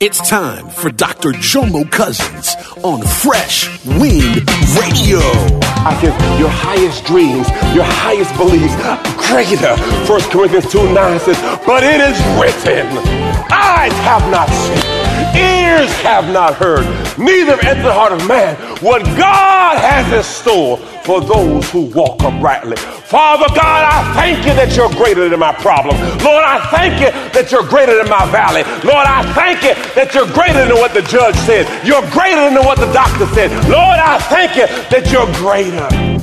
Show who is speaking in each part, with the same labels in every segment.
Speaker 1: It's time for Dr. Jomo Cousins on Fresh Wind Radio.
Speaker 2: I said, your highest dreams, your highest beliefs, greater. 1 Corinthians 2 9 says, but it is written, eyes have not seen, ears have not heard, neither entered the heart of man what God has in store for those who walk uprightly. Father God, I thank you that you're greater than my problem. Lord, I thank you that you're greater than my valley. Lord, I thank you that you're greater than what the judge said. You're greater than what the doctor said. Lord, I thank you that you're greater.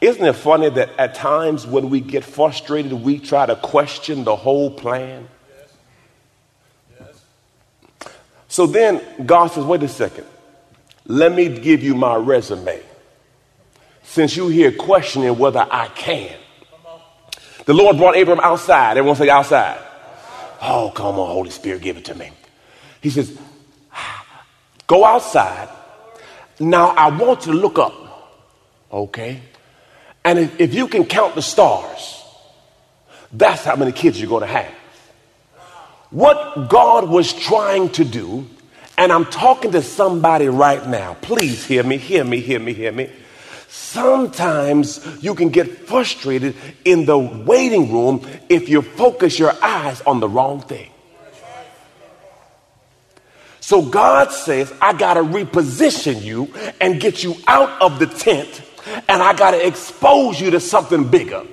Speaker 2: Isn't it funny that at times when we get frustrated, we try to question the whole plan? So then God says, wait a second. Let me give you my resume. Since you here questioning whether I can. The Lord brought Abram outside. Everyone say outside. Oh, come on, Holy Spirit, give it to me. He says, go outside. Now I want you to look up. Okay? And if, if you can count the stars, that's how many kids you're going to have. What God was trying to do, and I'm talking to somebody right now, please hear me, hear me, hear me, hear me. Sometimes you can get frustrated in the waiting room if you focus your eyes on the wrong thing. So God says, I got to reposition you and get you out of the tent, and I got to expose you to something bigger.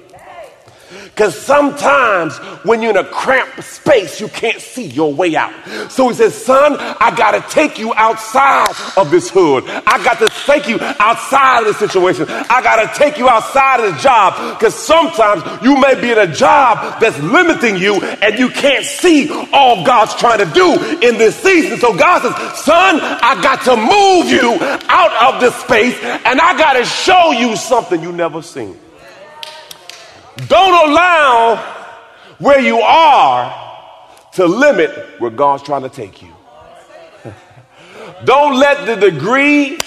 Speaker 2: Because sometimes when you're in a cramped space, you can't see your way out. So he says, Son, I got to take you outside of this hood. I got to take you outside of this situation. I got to take you outside of the job. Because sometimes you may be in a job that's limiting you and you can't see all God's trying to do in this season. So God says, Son, I got to move you out of this space and I got to show you something you never seen. Don't allow where you are to limit where God's trying to take you. Don't let the degree,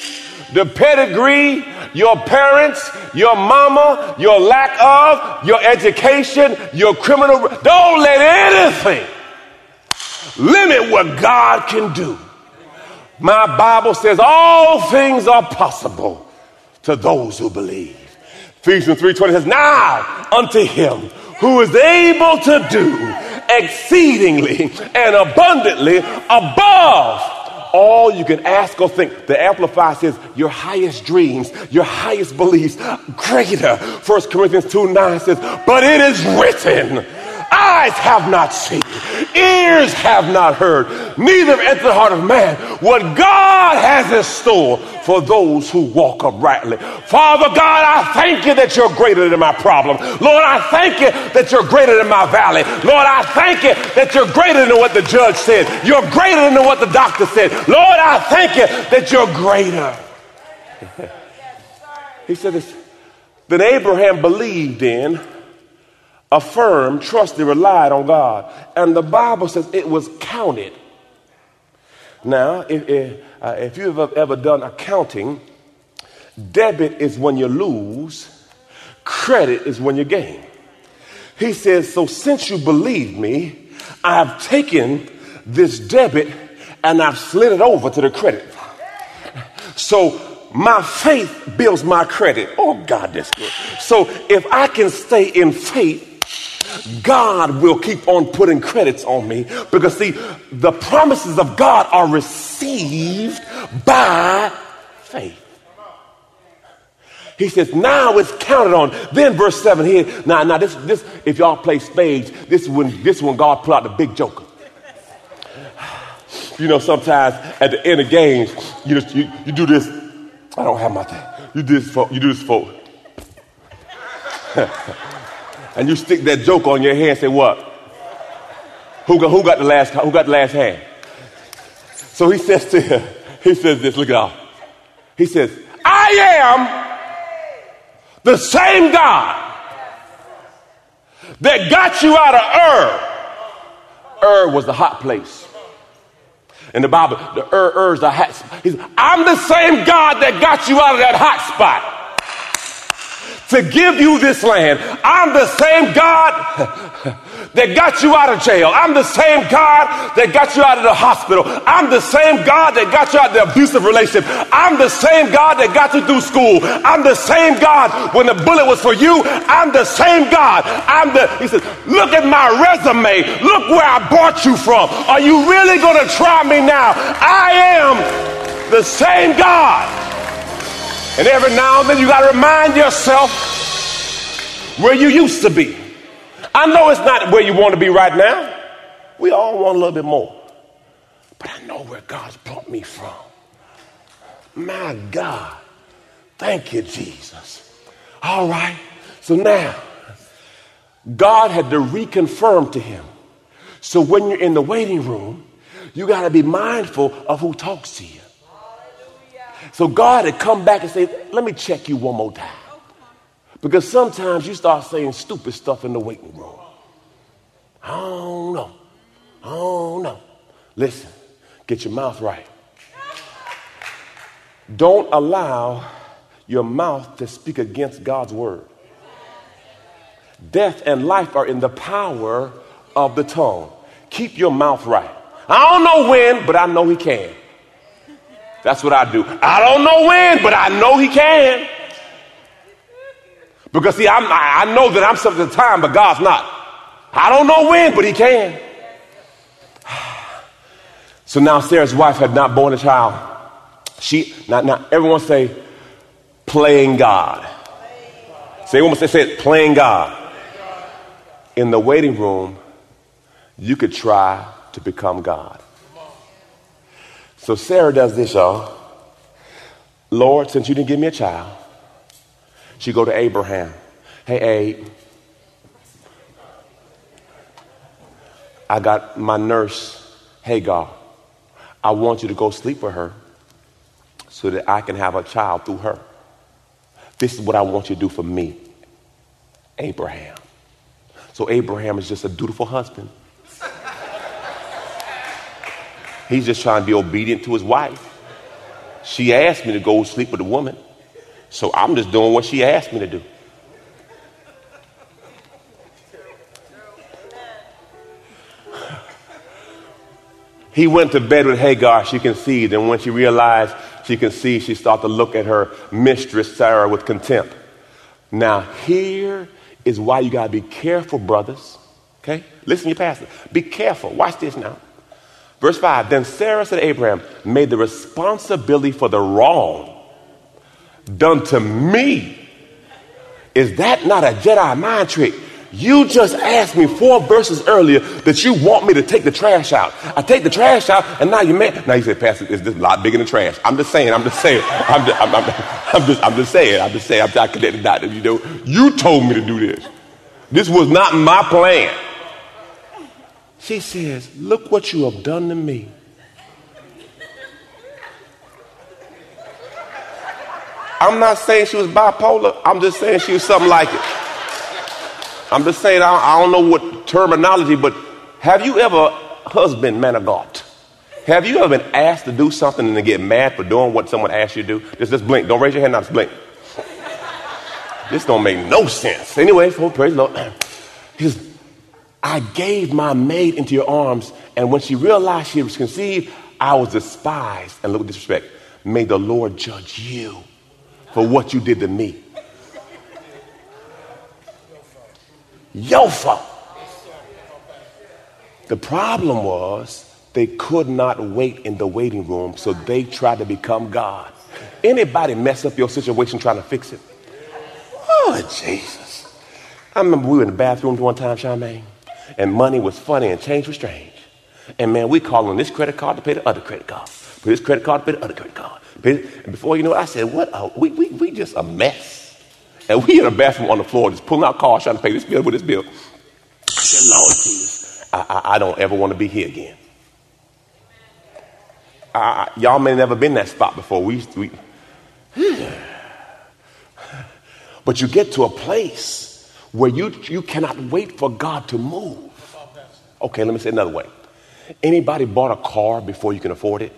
Speaker 2: the pedigree, your parents, your mama, your lack of, your education, your criminal, don't let anything limit what God can do. My Bible says all things are possible to those who believe. Ephesians 3:20 says, Now unto him who is able to do exceedingly and abundantly above all you can ask or think. The Amplified says, Your highest dreams, your highest beliefs, greater. 1 Corinthians 2 9 says, But it is written, eyes have not seen, ears have not heard, neither entered the heart of man what God has in store for those who walk uprightly. Father God, I thank you that you're greater than my problem. Lord, I thank you that you're greater than my valley. Lord, I thank you that you're greater than what the judge said. You're greater than what the doctor said. Lord, I thank you that you're greater. he said this. Then Abraham believed in affirmed, trusted, relied on God. And the Bible says it was counted. Now, if, if, uh, if you've ever done accounting, debit is when you lose, credit is when you gain. He says, So since you believe me, I've taken this debit and I've slid it over to the credit. So my faith builds my credit. Oh, God, that's good. So if I can stay in faith, God will keep on putting credits on me because, see, the promises of God are received by faith. He says, now it's counted on. Then verse 7 here. Now, now this, this, if y'all play spades, this is when this when God pull out the big joker. You know, sometimes at the end of games, you just you, you do this. I don't have my thing. You do this for you do this for. and you stick that joke on your hand and say, what? Who got, who got the last who got the last hand? So he says to him, he says this, look at all. He says, I am the same God that got you out of Ur. Ur was the hot place. In the Bible, the Ur, Ur's the hot spot. I'm the same God that got you out of that hot spot to give you this land. I'm the same God that got you out of jail. I'm the same God that got you out of the hospital. I'm the same God that got you out of the abusive relationship. I'm the same God that got you through school. I'm the same God when the bullet was for you. I'm the same God. I'm the, he says, look at my resume. Look where I brought you from. Are you really going to try me now? I am the same God. And every now and then you got to remind yourself where you used to be. I know it's not where you want to be right now. We all want a little bit more. But I know where God's brought me from. My God. Thank you, Jesus. All right. So now, God had to reconfirm to him. So when you're in the waiting room, you got to be mindful of who talks to you. So God had come back and said, Let me check you one more time. Because sometimes you start saying stupid stuff in the waiting room. I don't know. I don't know. Listen, get your mouth right. Don't allow your mouth to speak against God's word. Death and life are in the power of the tongue. Keep your mouth right. I don't know when, but I know He can. That's what I do. I don't know when, but I know He can. Because see, I'm, I know that I'm at the time, but God's not. I don't know when, but He can. So now Sarah's wife had not born a child. She, now, now everyone say, playing God. Say, more, say, say it, playing God. In the waiting room, you could try to become God. So Sarah does this, y'all. Lord, since you didn't give me a child, she go to Abraham. Hey, Abe, I got my nurse, Hagar. I want you to go sleep with her so that I can have a child through her. This is what I want you to do for me, Abraham. So Abraham is just a dutiful husband. He's just trying to be obedient to his wife. She asked me to go sleep with a woman. So I'm just doing what she asked me to do. He went to bed with Hagar, she conceived, and when she realized she conceived, she started to look at her mistress Sarah with contempt. Now, here is why you got to be careful, brothers. Okay? Listen to your pastor. Be careful. Watch this now. Verse 5 Then Sarah said to Abraham, May the responsibility for the wrong done to me. Is that not a Jedi mind trick? You just asked me four verses earlier that you want me to take the trash out. I take the trash out, and now you're mad. Now you say, Pastor, is this a lot bigger than trash? I'm just saying, I'm just saying, I'm just, I'm, I'm, I'm just, saying, I'm just saying, I'm just saying, I'm not doctor. You know, you told me to do this. This was not my plan. She says, Look what you have done to me. I'm not saying she was bipolar. I'm just saying she was something like it. I'm just saying, I, don't know what terminology, but have you ever, husband, man of God, have you ever been asked to do something and to get mad for doing what someone asked you to do? Just, just blink. Don't raise your hand now, just blink. this don't make no sense. Anyway, so praise the Lord. Says, I gave my maid into your arms, and when she realized she was conceived, I was despised. And look with disrespect. May the Lord judge you for what you did to me. Your fault. The problem was they could not wait in the waiting room, so they tried to become God. Anybody mess up your situation trying to fix it? Oh, Jesus. I remember we were in the bathroom one time, Charmaine, and money was funny and change was strange. And man, we called on this credit card to pay the other credit card. Put this credit card to pay the other credit card. Pay- And before you know it, I said, what? A, we, we, we just a mess. And we in a bathroom on the floor just pulling out cards trying to pay this bill with this bill. I said, Lord Jesus, I, I, I don't ever want to be here again. I, y'all may never been that spot before. We, we, but you get to a place where you, you cannot wait for God to move. Okay, let me say another way. Anybody bought a car before you can afford it?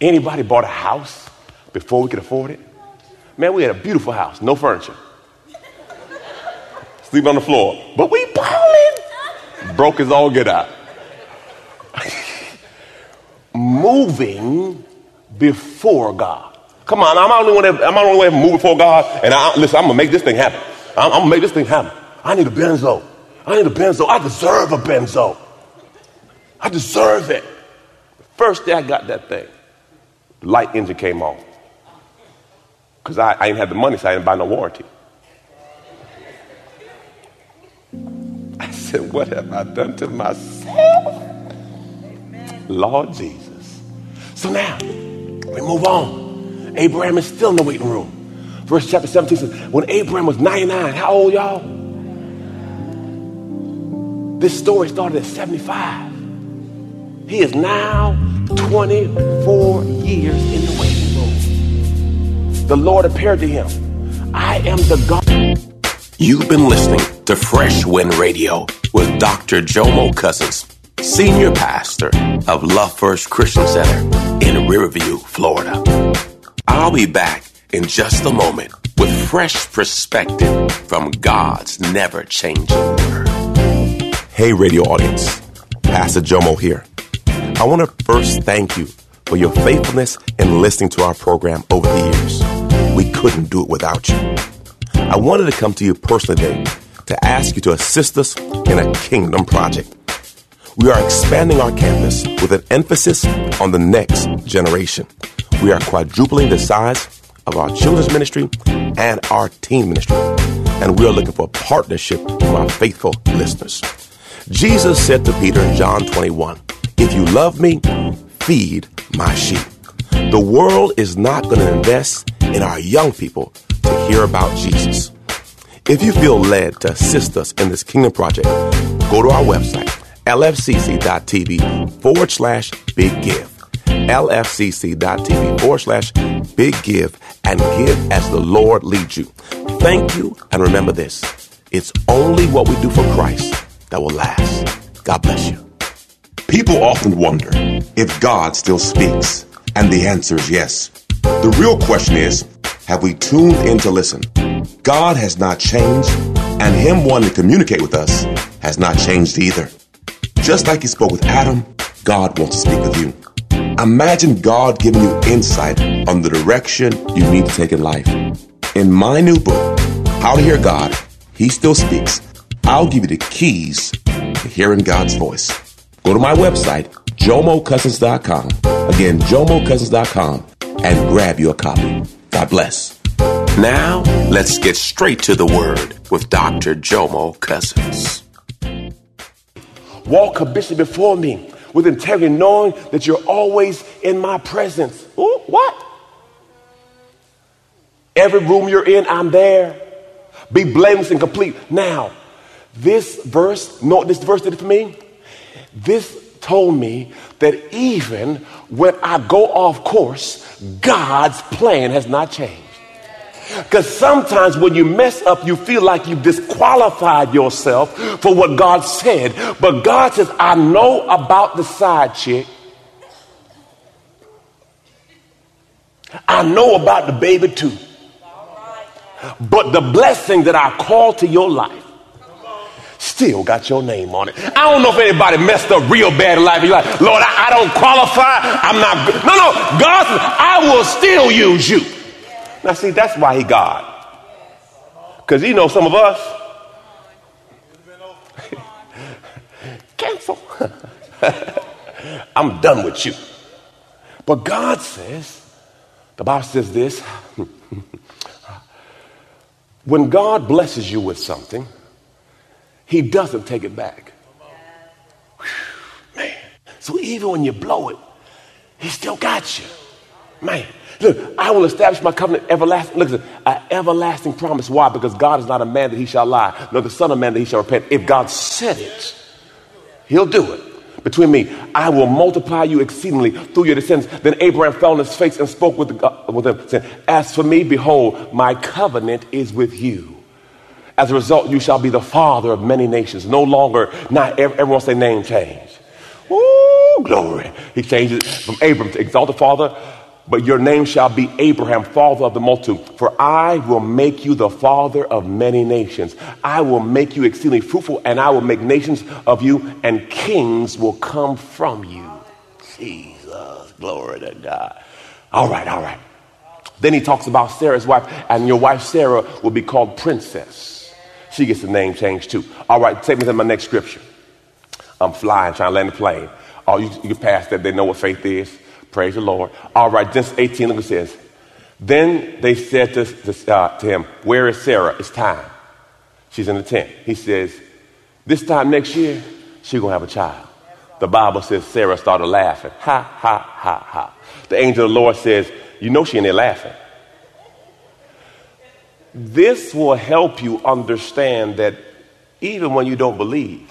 Speaker 2: Anybody bought a house before we could afford it? Man, we had a beautiful house, no furniture. Sleep on the floor. But we balling. Broke as all get out. Moving before God. Come on, I'm the only one that, I'm the only one move before God. And I, listen, I'm gonna make this thing happen. I'm, I'm gonna make this thing happen. I need a benzo. I need a benzo. I deserve a benzo. I deserve it. The First day I got that thing, the light engine came on. Because I, I didn't have the money, so I didn't buy no warranty. I said, What have I done to myself? Lord Jesus. So now, we move on. Abraham is still in the waiting room. Verse chapter 17 says, When Abraham was 99, how old, y'all? This story started at 75. He is now 24 years in the waiting room. The Lord appeared to him. I am the God.
Speaker 1: You've been listening to Fresh Wind Radio with Dr. Jomo Cousins, Senior Pastor of Love First Christian Center in Riverview, Florida. I'll be back in just a moment with fresh perspective from God's never changing word. Hey, radio audience, Pastor Jomo here. I want to first thank you for your faithfulness in listening to our program over the years. We couldn't do it without you. I wanted to come to you personally today to ask you to assist us in a kingdom project. We are expanding our campus with an emphasis on the next generation. We are quadrupling the size of our children's ministry and our teen ministry, and we are looking for partnership from our faithful listeners. Jesus said to Peter in John 21, If you love me, feed my sheep. The world is not going to invest in our young people to hear about Jesus. If you feel led to assist us in this kingdom project, go to our website, lfcc.tv forward slash big give. lfcc.tv forward slash big give and give as the Lord leads you. Thank you, and remember this it's only what we do for Christ that will last. God bless you.
Speaker 3: People often wonder if God still speaks, and the answer is yes. The real question is have we tuned in to listen? God has not changed, and Him wanting to communicate with us has not changed either. Just like He spoke with Adam, God wants to speak with you. Imagine God giving you insight on the direction you need to take in life. In my new book, How to Hear God, He Still Speaks, I'll give you the keys to hearing God's voice. Go to my website, jomocousins.com. Again, jomocousins.com and grab your copy. God bless.
Speaker 1: Now, let's get straight to the word with Dr. Jomo Cousins.
Speaker 2: Walk habitually before me with integrity, knowing that you're always in my presence. Ooh, what? Every room you're in, I'm there. Be blameless and complete. Now, this verse, what this verse did for me? This told me that even when I go off course, God's plan has not changed. Because sometimes when you mess up, you feel like you've disqualified yourself for what God said. But God says, I know about the side chick. I know about the baby too. But the blessing that I call to your life still got your name on it. I don't know if anybody messed up real bad in life. You're like, Lord, I, I don't qualify. I'm not good. No, no. God says, I will still use you. Now, see, that's why he God. Because you know some of us. Cancel. I'm done with you. But God says, the Bible says this when God blesses you with something, he doesn't take it back. Whew, man. So even when you blow it, he still got you. Man. Look, I will establish my covenant everlasting. Look, an everlasting promise. Why? Because God is not a man that he shall lie, nor the son of man that he shall repent. If God said it, he'll do it between me. I will multiply you exceedingly through your descendants. Then Abraham fell on his face and spoke with, the, with them, saying, As for me, behold, my covenant is with you. As a result, you shall be the father of many nations. No longer, not everyone say name change. Woo, glory. He changes from Abram to exalted father but your name shall be Abraham, father of the multitude. For I will make you the father of many nations. I will make you exceedingly fruitful, and I will make nations of you, and kings will come from you. Jesus, glory to God. All right, all right. Then he talks about Sarah's wife, and your wife Sarah will be called princess. She gets the name changed too. All right, take me to my next scripture. I'm flying, trying to land the plane. Oh, you, you pass that. They know what faith is. Praise the Lord. All right, Genesis 18, look what it says. Then they said to, to, uh, to him, Where is Sarah? It's time. She's in the tent. He says, This time next year, she's going to have a child. The Bible says Sarah started laughing. Ha, ha, ha, ha. The angel of the Lord says, You know she in there laughing. This will help you understand that even when you don't believe,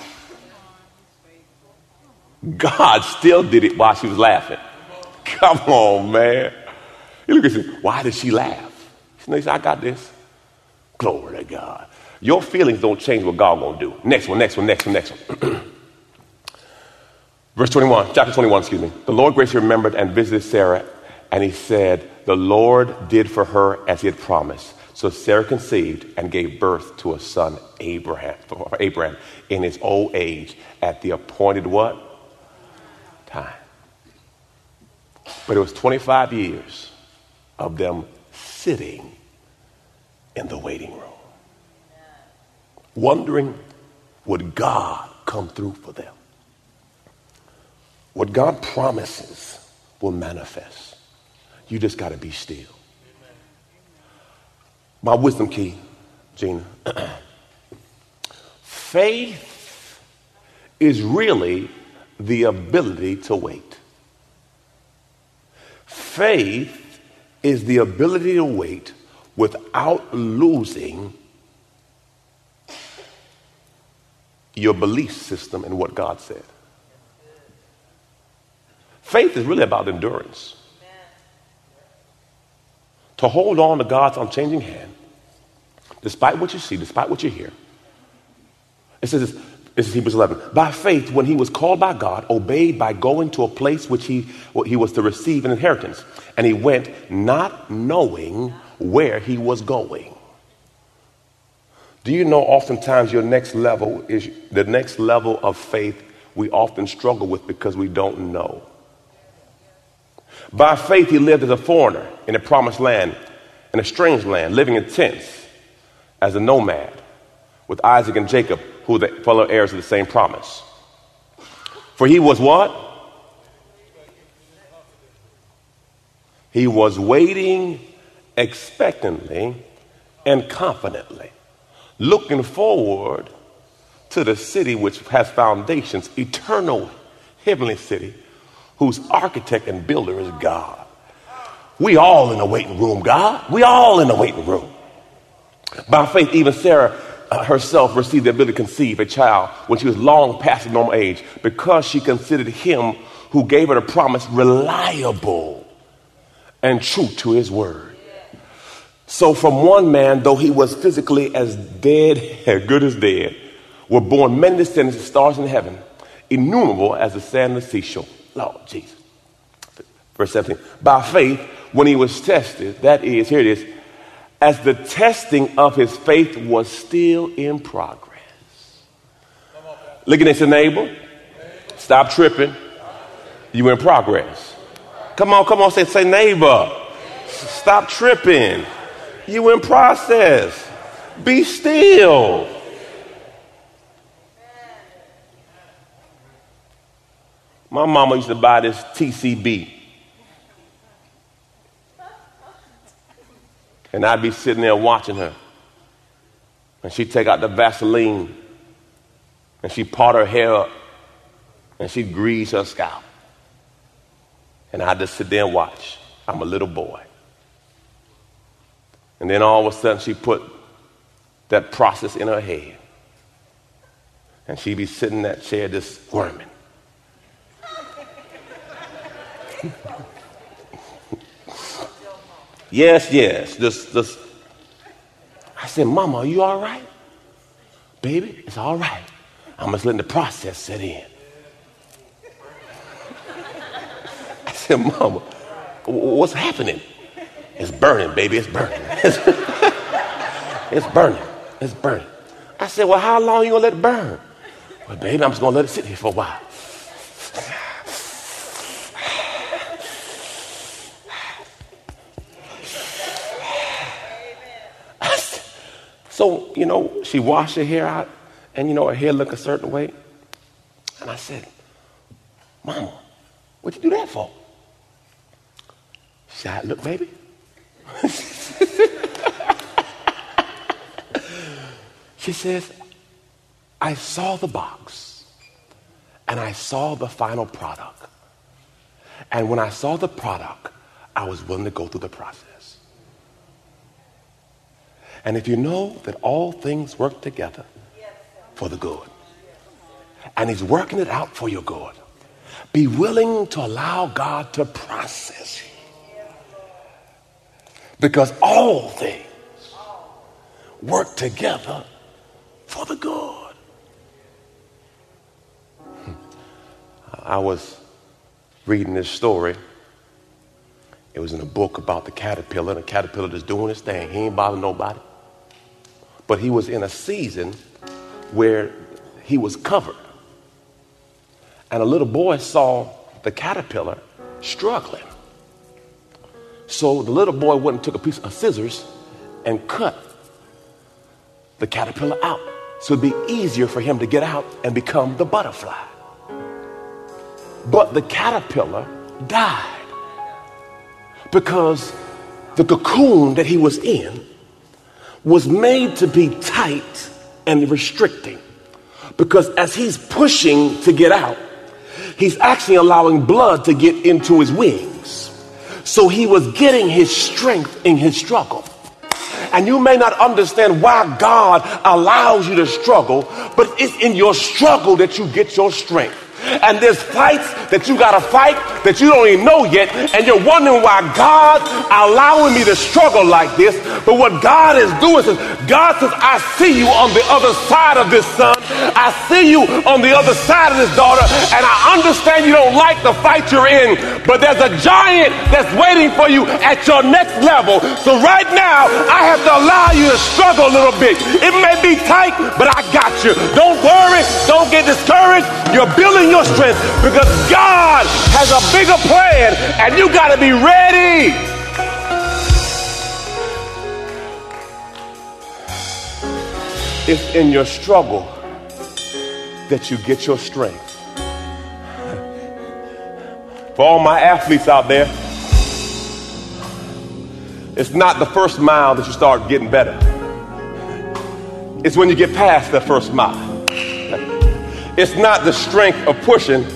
Speaker 2: God still did it while she was laughing. Come on, man. You look at him. Why did she laugh? She said, I got this. Glory to God. Your feelings don't change what God gonna do. Next one, next one, next one, next one. Verse 21, chapter 21, excuse me. The Lord graciously remembered and visited Sarah, and he said, The Lord did for her as he had promised. So Sarah conceived and gave birth to a son, Abraham, Abraham, in his old age, at the appointed what? Time. But it was 25 years of them sitting in the waiting room, wondering would God come through for them? What God promises will manifest. You just got to be still. My wisdom key, Gina. Faith is really the ability to wait. Faith is the ability to wait without losing your belief system in what God said. Faith is really about endurance. To hold on to God's unchanging hand, despite what you see, despite what you hear. It says, is Hebrews 11. By faith, when he was called by God, obeyed by going to a place which he, he was to receive an inheritance. And he went not knowing where he was going. Do you know oftentimes your next level is the next level of faith we often struggle with because we don't know? By faith, he lived as a foreigner in a promised land, in a strange land, living in tents as a nomad with Isaac and Jacob who the fellow heirs of the same promise. For he was what? He was waiting expectantly and confidently, looking forward to the city which has foundations, eternal heavenly city, whose architect and builder is God. We all in the waiting room, God. We all in the waiting room. By faith, even Sarah herself received the ability to conceive a child when she was long past the normal age because she considered him who gave her the promise reliable and true to his word. So, from one man, though he was physically as dead, as good as dead, were born many descendants of stars in heaven, innumerable as the sand of the seashore. Lord Jesus. Verse 17. By faith, when he was tested, that is, here it is, as the testing of his faith was still in progress. Look at this neighbor, stop tripping. You in progress. Come on, come on, say, say neighbor. Stop tripping. You in process. Be still. My mama used to buy this TCB. And I'd be sitting there watching her. And she'd take out the Vaseline and she'd part her hair up and she'd grease her scalp. And I'd just sit there and watch. I'm a little boy. And then all of a sudden she put that process in her head. And she'd be sitting in that chair just squirming. Yes, yes. Just, just. I said, Mama, are you all right? Baby, it's all right. I'm just letting the process set in. I said, Mama, what's happening? It's burning, baby. It's burning. it's burning. It's burning. I said, Well, how long you gonna let it burn? Well, baby, I'm just gonna let it sit here for a while. So, you know, she washed her hair out, and you know, her hair looked a certain way. And I said, Mama, what'd you do that for? She said, Look, baby. she says, I saw the box and I saw the final product. And when I saw the product, I was willing to go through the process. And if you know that all things work together for the good, and He's working it out for your good, be willing to allow God to process you. Because all things work together for the good. I was reading this story. It was in a book about the caterpillar. The caterpillar just doing his thing. He ain't bothering nobody. But he was in a season where he was covered. And a little boy saw the caterpillar struggling. So the little boy went and took a piece of scissors and cut the caterpillar out. So it'd be easier for him to get out and become the butterfly. But the caterpillar died because the cocoon that he was in was made to be tight and restricting. Because as he's pushing to get out, he's actually allowing blood to get into his wings. So he was getting his strength in his struggle. And you may not understand why God allows you to struggle, but it's in your struggle that you get your strength. And there's fights that you got to fight that you don't even know yet. And you're wondering why God allowing me to struggle like this. But what God is doing is God says, I see you on the other side of this son. I see you on the other side of this daughter. And I understand you don't like the fight you're in. But there's a giant that's waiting for you at your next level. So right now, I have to allow you to struggle a little bit. It may be tight, but I got you. Don't worry. Don't get discouraged. You're building your strength because God has a bigger plan and you got to be ready. It's in your struggle that you get your strength. For all my athletes out there, it's not the first mile that you start getting better. It's when you get past that first mile. It's not the strength of pushing,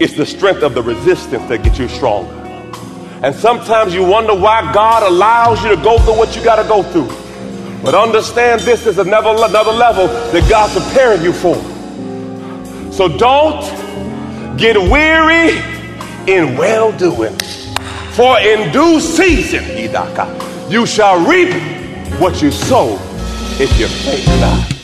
Speaker 2: it's the strength of the resistance that gets you stronger. And sometimes you wonder why God allows you to go through what you got to go through. But understand this is another, another level that God's preparing you for. So don't get weary in well doing. For in due season, idaka, you shall reap what you sow if you faint not.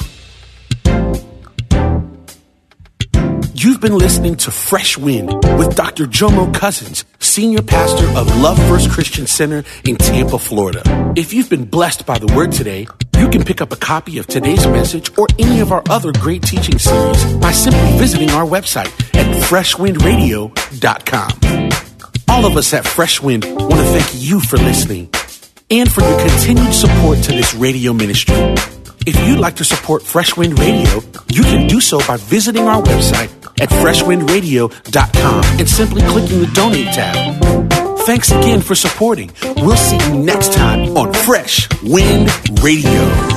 Speaker 1: You've been listening to Fresh Wind with Dr. Jomo Cousins, Senior Pastor of Love First Christian Center in Tampa, Florida. If you've been blessed by the word today, you can pick up a copy of today's message or any of our other great teaching series by simply visiting our website at freshwindradio.com. All of us at Fresh Wind want to thank you for listening. and for your continued support to this radio ministry. If you'd like to support Fresh Wind Radio, you can do so by visiting our website at freshwindradio.com and simply clicking the donate tab. Thanks again for supporting. We'll see you next time on Fresh Wind Radio.